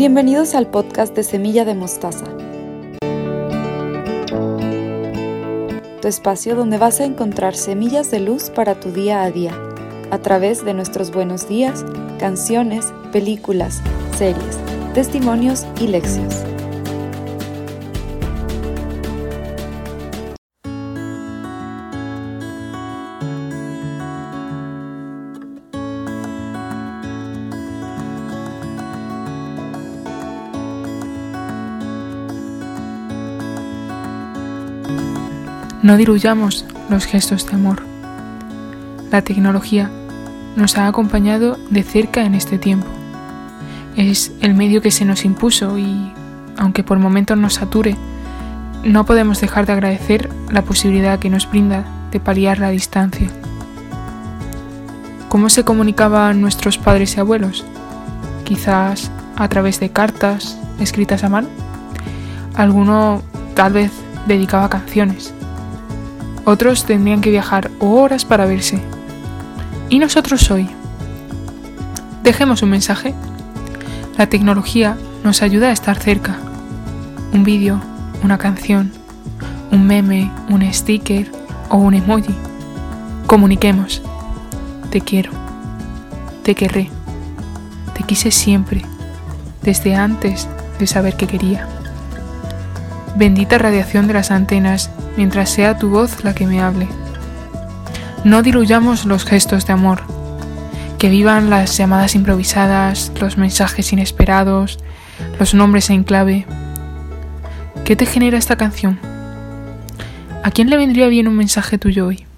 Bienvenidos al podcast de Semilla de Mostaza. Tu espacio donde vas a encontrar semillas de luz para tu día a día, a través de nuestros buenos días, canciones, películas, series, testimonios y lecciones. No diluyamos los gestos de amor. La tecnología nos ha acompañado de cerca en este tiempo. Es el medio que se nos impuso y, aunque por momentos nos sature, no podemos dejar de agradecer la posibilidad que nos brinda de paliar la distancia. ¿Cómo se comunicaban nuestros padres y abuelos? Quizás a través de cartas escritas a mano. Alguno tal vez dedicaba canciones otros tendrían que viajar horas para verse. ¿Y nosotros hoy? Dejemos un mensaje. La tecnología nos ayuda a estar cerca. Un vídeo, una canción, un meme, un sticker o un emoji. Comuniquemos. Te quiero. Te querré. Te quise siempre, desde antes de saber que quería. Bendita radiación de las antenas mientras sea tu voz la que me hable. No diluyamos los gestos de amor, que vivan las llamadas improvisadas, los mensajes inesperados, los nombres en clave. ¿Qué te genera esta canción? ¿A quién le vendría bien un mensaje tuyo hoy?